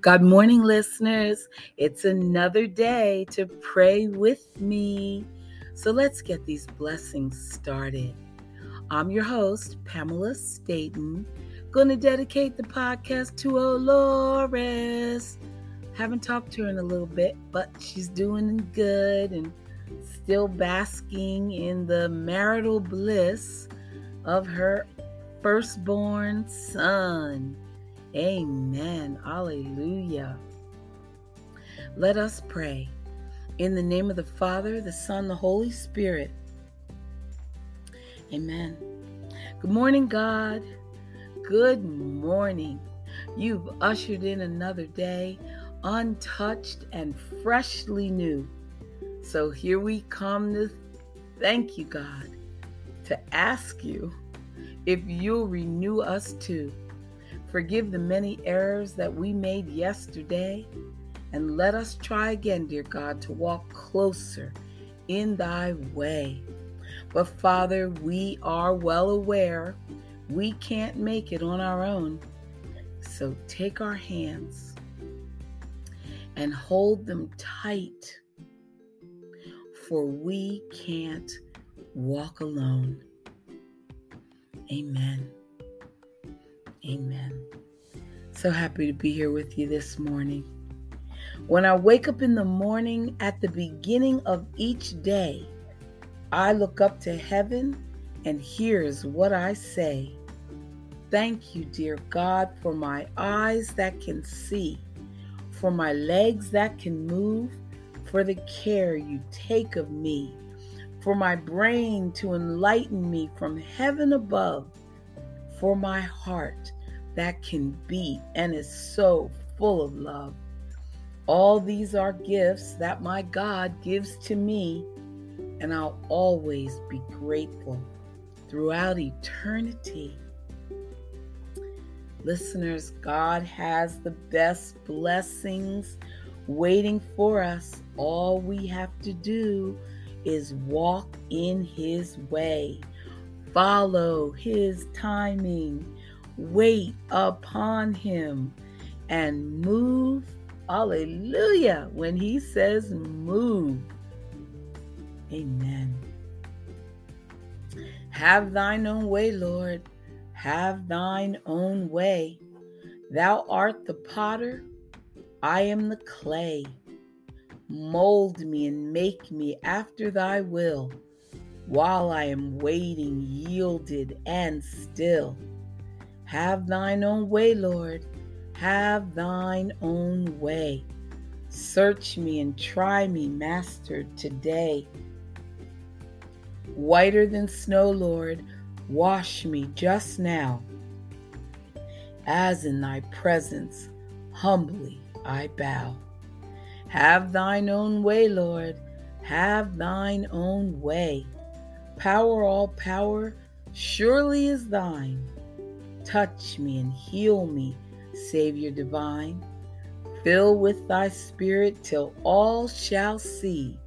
God morning, listeners. It's another day to pray with me. So let's get these blessings started. I'm your host, Pamela Staton. Going to dedicate the podcast to Olores. Haven't talked to her in a little bit, but she's doing good and still basking in the marital bliss of her firstborn son. Amen. Alleluia. Let us pray. In the name of the Father, the Son, the Holy Spirit. Amen. Good morning, God. Good morning. You've ushered in another day, untouched and freshly new. So here we come to thank you, God, to ask you if you'll renew us too. Forgive the many errors that we made yesterday, and let us try again, dear God, to walk closer in thy way. But Father, we are well aware we can't make it on our own. So take our hands and hold them tight, for we can't walk alone. Amen. Amen. So happy to be here with you this morning. When I wake up in the morning at the beginning of each day, I look up to heaven and here's what I say. Thank you, dear God, for my eyes that can see, for my legs that can move, for the care you take of me, for my brain to enlighten me from heaven above, for my heart that can be and is so full of love. All these are gifts that my God gives to me, and I'll always be grateful throughout eternity. Listeners, God has the best blessings waiting for us. All we have to do is walk in His way, follow His timing wait upon him and move. Hallelujah. When he says move. Amen. Have thine own way, Lord. Have thine own way. Thou art the potter, I am the clay. Mold me and make me after thy will, while I am waiting, yielded and still. Have thine own way, Lord. Have thine own way. Search me and try me, Master, today. Whiter than snow, Lord, wash me just now. As in thy presence, humbly I bow. Have thine own way, Lord. Have thine own way. Power, all power, surely is thine. Touch me and heal me, Savior divine. Fill with thy spirit till all shall see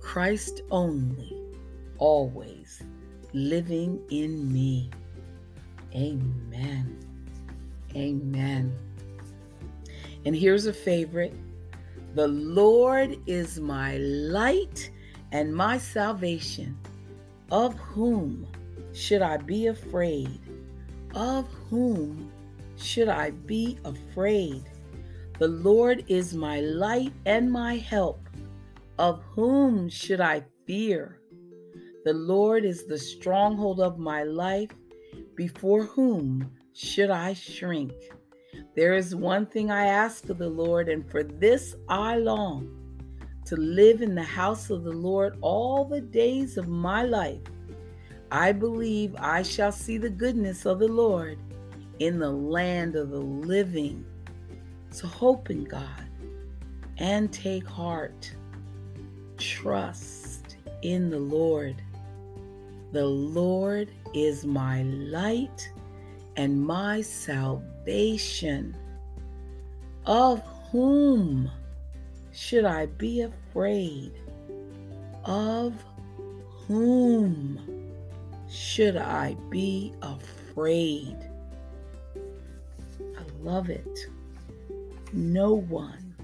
Christ only, always living in me. Amen. Amen. And here's a favorite The Lord is my light and my salvation. Of whom should I be afraid? Of whom should I be afraid? The Lord is my light and my help. Of whom should I fear? The Lord is the stronghold of my life. Before whom should I shrink? There is one thing I ask of the Lord, and for this I long to live in the house of the Lord all the days of my life I believe I shall see the goodness of the Lord in the land of the living. So hope in God and take heart. Trust in the Lord. The Lord is my light and my salvation. Of whom should I be afraid? Of whom? Should I be afraid? I love it. no one.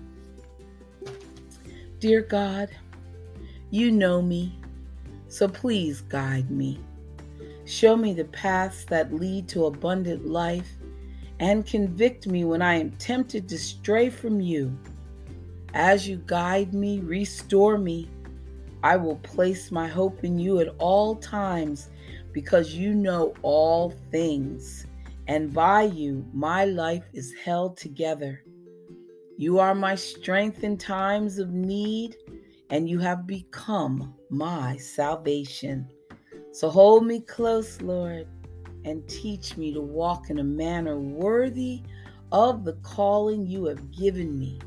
Dear God, you know me, so please guide me. Show me the paths that lead to abundant life and convict me when I am tempted to stray from you. As you guide me, restore me. I will place my hope in you at all times because you know all things, and by you my life is held together. You are my strength in times of need, and you have become my salvation. So hold me close, Lord and teach me to walk in a manner worthy of the calling you have given me.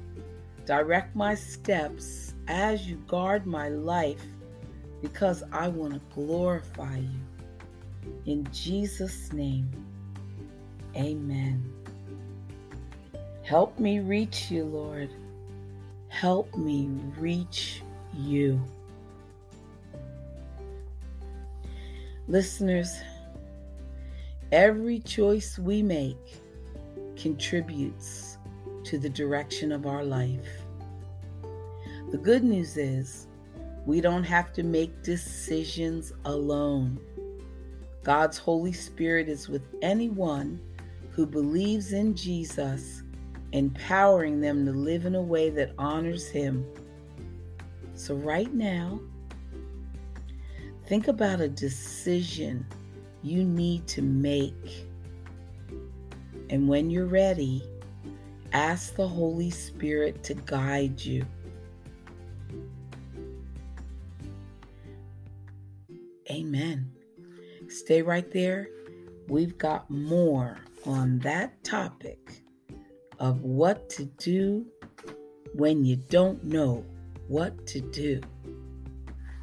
Direct my steps as you guard my life because I want to glorify you. In Jesus' name, amen. Help me reach you, Lord. Help me reach you. Listeners, Every choice we make contributes to the direction of our life. The good news is we don't have to make decisions alone. God's Holy Spirit is with anyone who believes in Jesus, empowering them to live in a way that honors Him. So, right now, think about a decision you need to make. And when you're ready, ask the Holy Spirit to guide you. Stay right there. We've got more on that topic of what to do when you don't know what to do.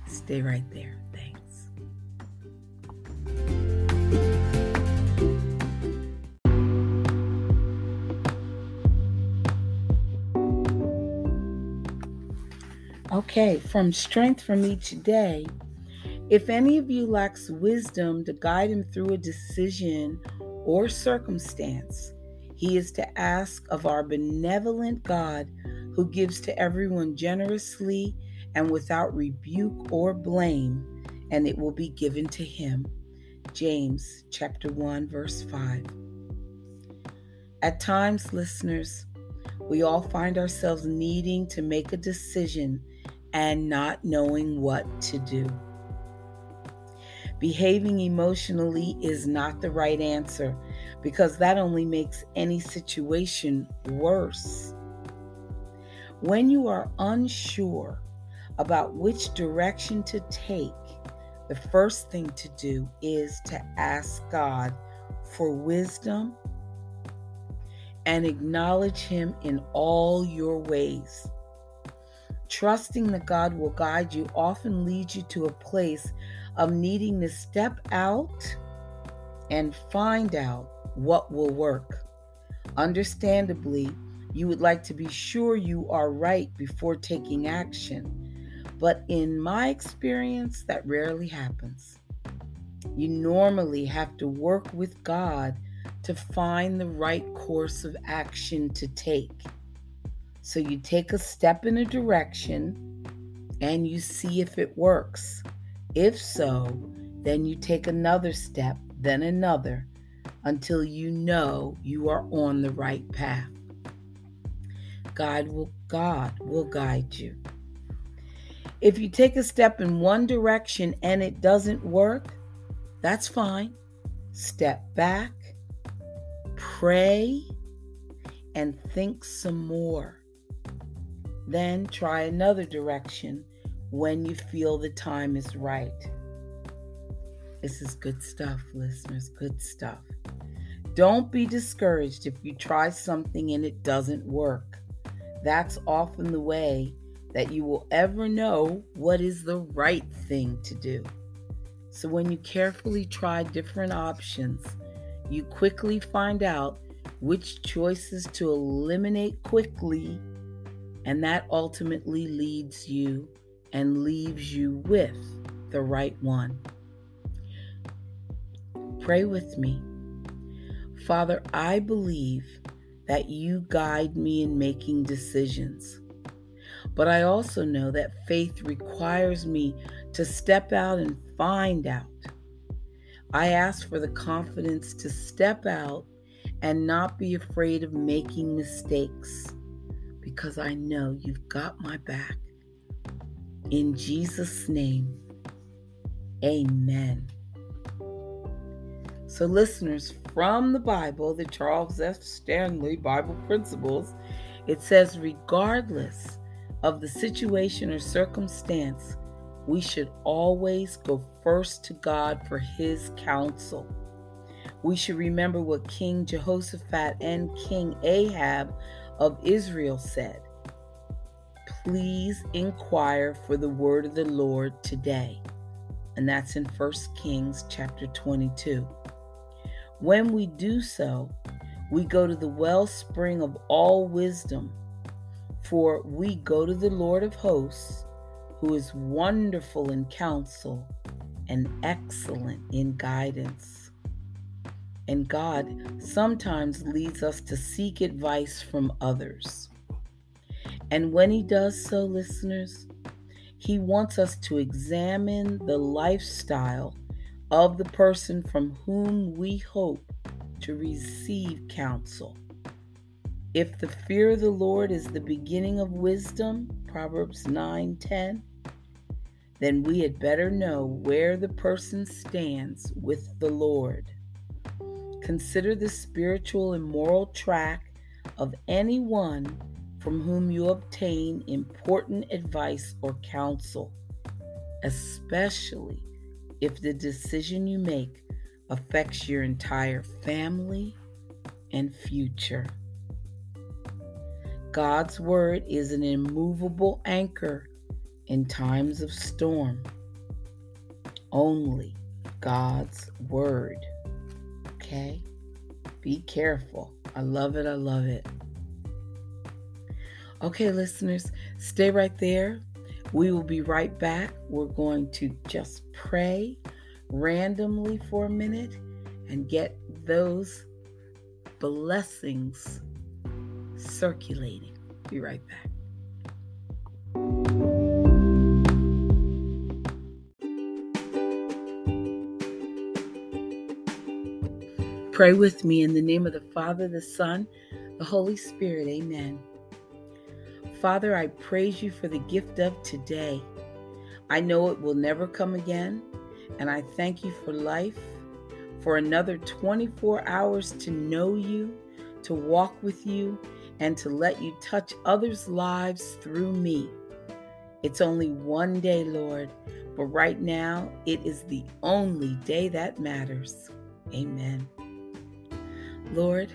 Stay right there. Thanks. Okay, from strength from each day. If any of you lacks wisdom to guide him through a decision or circumstance, he is to ask of our benevolent God who gives to everyone generously and without rebuke or blame, and it will be given to him. James chapter 1 verse 5. At times, listeners, we all find ourselves needing to make a decision and not knowing what to do. Behaving emotionally is not the right answer because that only makes any situation worse. When you are unsure about which direction to take, the first thing to do is to ask God for wisdom and acknowledge Him in all your ways. Trusting that God will guide you often leads you to a place of needing to step out and find out what will work. Understandably, you would like to be sure you are right before taking action. But in my experience, that rarely happens. You normally have to work with God to find the right course of action to take. So you take a step in a direction and you see if it works. If so, then you take another step, then another, until you know you are on the right path. God will God will guide you. If you take a step in one direction and it doesn't work, that's fine. Step back, pray, and think some more. Then try another direction when you feel the time is right. This is good stuff, listeners. Good stuff. Don't be discouraged if you try something and it doesn't work. That's often the way that you will ever know what is the right thing to do. So, when you carefully try different options, you quickly find out which choices to eliminate quickly and that ultimately leads you and leaves you with the right one. Pray with me. Father, I believe that you guide me in making decisions. But I also know that faith requires me to step out and find out. I ask for the confidence to step out and not be afraid of making mistakes because I know you've got my back. In Jesus' name, amen. So, listeners, from the Bible, the Charles F. Stanley Bible Principles, it says, regardless of the situation or circumstance, we should always go first to God for his counsel. We should remember what King Jehoshaphat and King Ahab of Israel said. Please inquire for the word of the Lord today. And that's in 1 Kings chapter 22. When we do so, we go to the wellspring of all wisdom, for we go to the Lord of hosts, who is wonderful in counsel and excellent in guidance. And God sometimes leads us to seek advice from others. And when He does so, listeners, He wants us to examine the lifestyle of the person from whom we hope to receive counsel. If the fear of the Lord is the beginning of wisdom, Proverbs 9:10, then we had better know where the person stands with the Lord. Consider the spiritual and moral track of anyone from whom you obtain important advice or counsel, especially if the decision you make affects your entire family and future. God's Word is an immovable anchor in times of storm. Only God's Word. Okay? Be careful. I love it. I love it. Okay, listeners, stay right there. We will be right back. We're going to just pray randomly for a minute and get those blessings circulating. Be right back. Pray with me in the name of the Father, the Son, the Holy Spirit. Amen. Father, I praise you for the gift of today. I know it will never come again, and I thank you for life, for another 24 hours to know you, to walk with you, and to let you touch others' lives through me. It's only one day, Lord, but right now it is the only day that matters. Amen. Lord,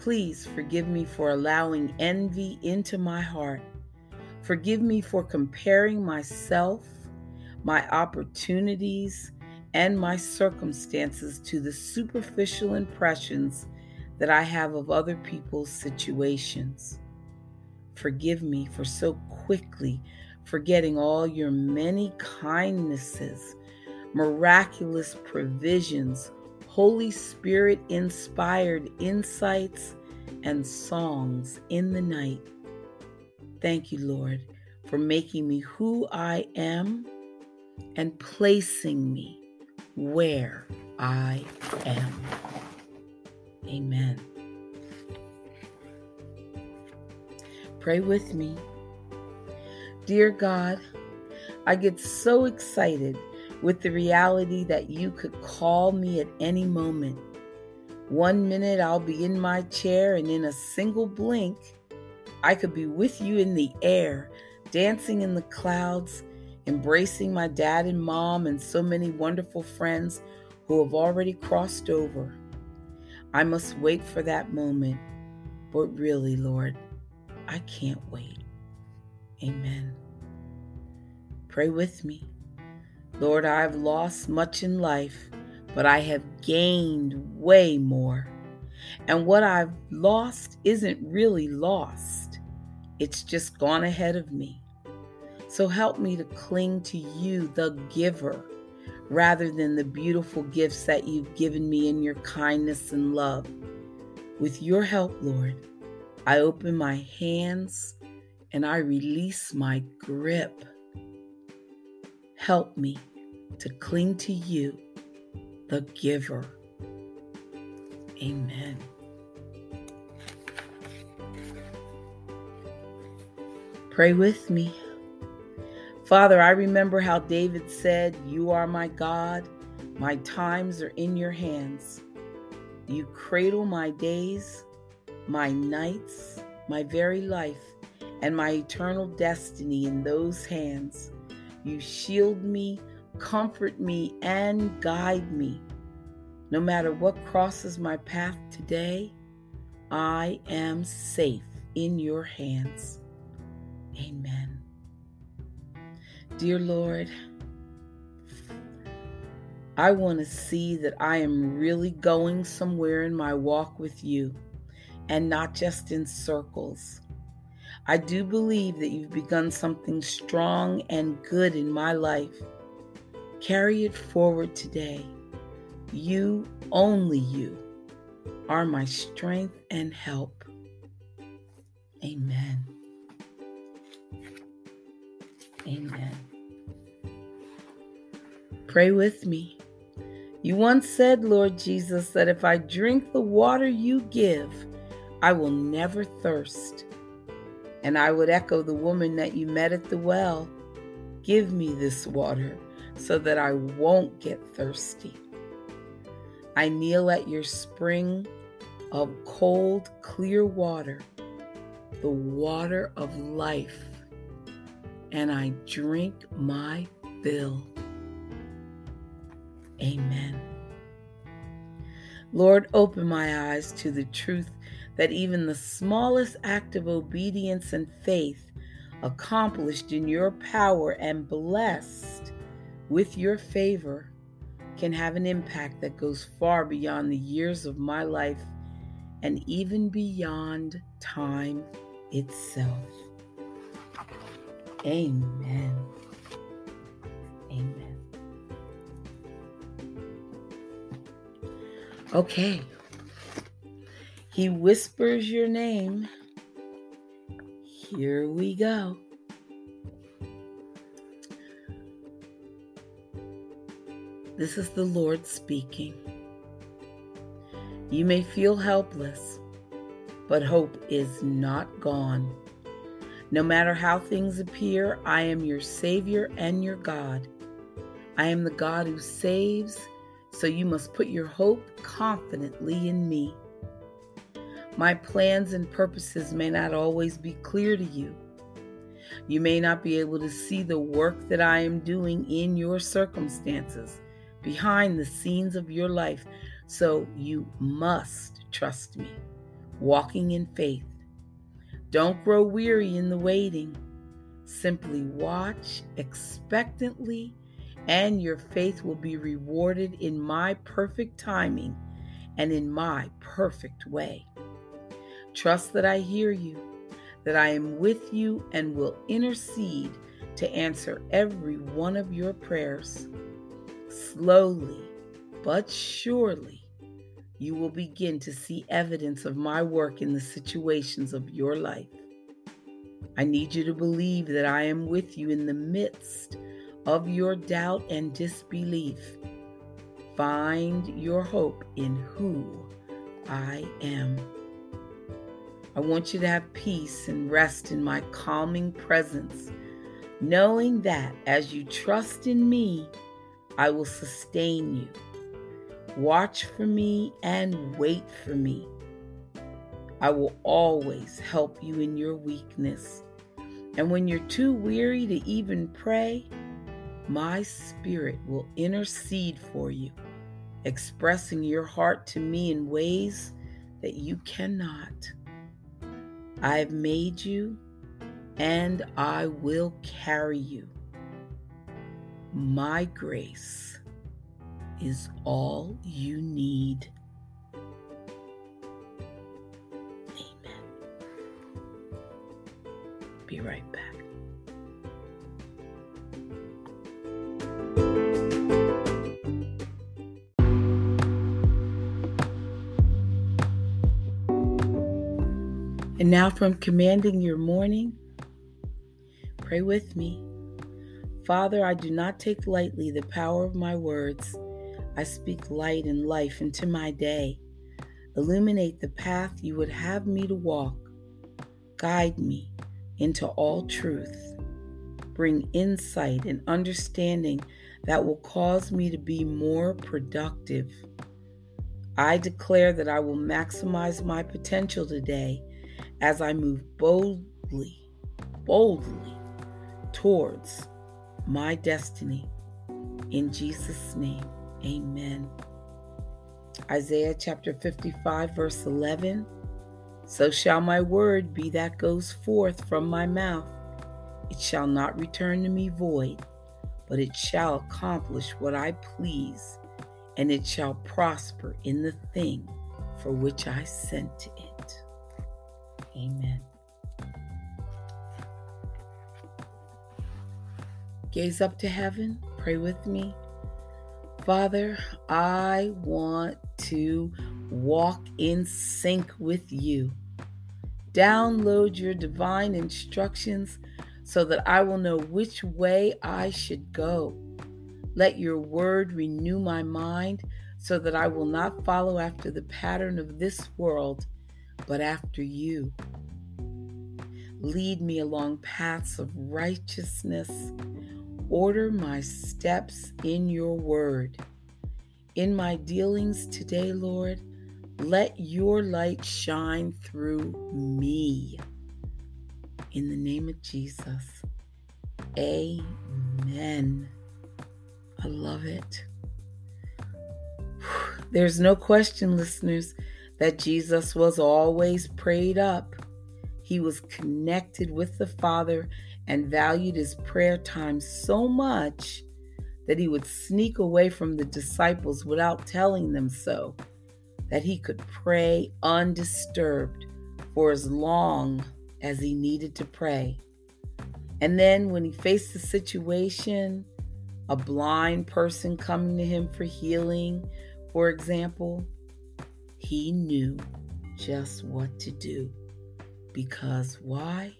Please forgive me for allowing envy into my heart. Forgive me for comparing myself, my opportunities, and my circumstances to the superficial impressions that I have of other people's situations. Forgive me for so quickly forgetting all your many kindnesses, miraculous provisions, Holy Spirit inspired insights and songs in the night. Thank you, Lord, for making me who I am and placing me where I am. Amen. Pray with me. Dear God, I get so excited with the reality that you could call me at any moment. One minute I'll be in my chair, and in a single blink, I could be with you in the air, dancing in the clouds, embracing my dad and mom, and so many wonderful friends who have already crossed over. I must wait for that moment, but really, Lord, I can't wait. Amen. Pray with me. Lord, I've lost much in life, but I have gained way more. And what I've lost isn't really lost, it's just gone ahead of me. So help me to cling to you, the giver, rather than the beautiful gifts that you've given me in your kindness and love. With your help, Lord, I open my hands and I release my grip. Help me to cling to you, the giver. Amen. Pray with me. Father, I remember how David said, You are my God, my times are in your hands. You cradle my days, my nights, my very life, and my eternal destiny in those hands. You shield me, comfort me, and guide me. No matter what crosses my path today, I am safe in your hands. Amen. Dear Lord, I want to see that I am really going somewhere in my walk with you and not just in circles. I do believe that you've begun something strong and good in my life. Carry it forward today. You, only you, are my strength and help. Amen. Amen. Pray with me. You once said, Lord Jesus, that if I drink the water you give, I will never thirst. And I would echo the woman that you met at the well Give me this water so that I won't get thirsty. I kneel at your spring of cold, clear water, the water of life, and I drink my fill. Amen. Lord, open my eyes to the truth that even the smallest act of obedience and faith accomplished in your power and blessed with your favor can have an impact that goes far beyond the years of my life and even beyond time itself. Amen. Amen. Okay. He whispers your name. Here we go. This is the Lord speaking. You may feel helpless, but hope is not gone. No matter how things appear, I am your Savior and your God. I am the God who saves so you must put your hope confidently in me. My plans and purposes may not always be clear to you. You may not be able to see the work that I am doing in your circumstances, behind the scenes of your life, so you must trust me, walking in faith. Don't grow weary in the waiting. Simply watch expectantly and your faith will be rewarded in my perfect timing and in my perfect way. Trust that I hear you, that I am with you and will intercede to answer every one of your prayers. Slowly but surely, you will begin to see evidence of my work in the situations of your life. I need you to believe that I am with you in the midst of your doubt and disbelief. Find your hope in who I am. I want you to have peace and rest in my calming presence, knowing that as you trust in me, I will sustain you. Watch for me and wait for me. I will always help you in your weakness. And when you're too weary to even pray, my spirit will intercede for you, expressing your heart to me in ways that you cannot. I have made you and I will carry you. My grace is all you need. Amen. Be right back. And now, from commanding your morning, pray with me. Father, I do not take lightly the power of my words. I speak light and life into my day. Illuminate the path you would have me to walk. Guide me into all truth. Bring insight and understanding that will cause me to be more productive. I declare that I will maximize my potential today as I move boldly, boldly towards my destiny. In Jesus' name, amen. Isaiah chapter 55, verse 11 So shall my word be that goes forth from my mouth. It shall not return to me void, but it shall accomplish what I please, and it shall prosper in the thing for which I sent it. Amen. Gaze up to heaven, pray with me. Father, I want to walk in sync with you. Download your divine instructions so that I will know which way I should go. Let your word renew my mind so that I will not follow after the pattern of this world, but after you. Lead me along paths of righteousness. Order my steps in your word. In my dealings today, Lord, let your light shine through me. In the name of Jesus, amen. I love it. There's no question, listeners, that Jesus was always prayed up. He was connected with the Father and valued his prayer time so much that he would sneak away from the disciples without telling them so, that he could pray undisturbed for as long as he needed to pray. And then when he faced a situation, a blind person coming to him for healing, for example, he knew just what to do. Because why?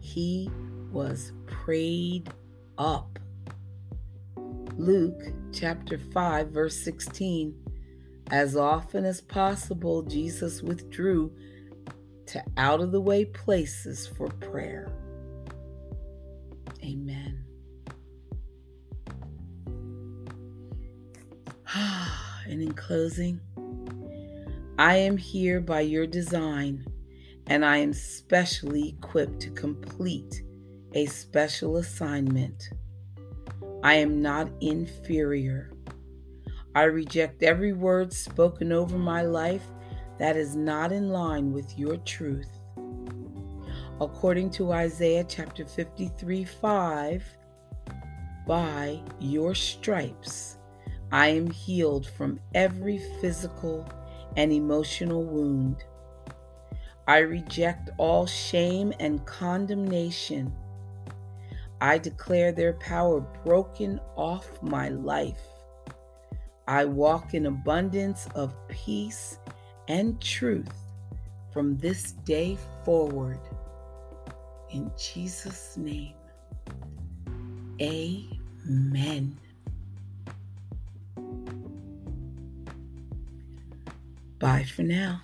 He was prayed up. Luke chapter 5, verse 16. As often as possible, Jesus withdrew to out of the way places for prayer. Amen. and in closing, I am here by your design, and I am specially equipped to complete a special assignment. I am not inferior. I reject every word spoken over my life that is not in line with your truth. According to Isaiah chapter 53 5, by your stripes I am healed from every physical and emotional wound. I reject all shame and condemnation. I declare their power broken off my life. I walk in abundance of peace and truth from this day forward. In Jesus' name, amen. Bye for now.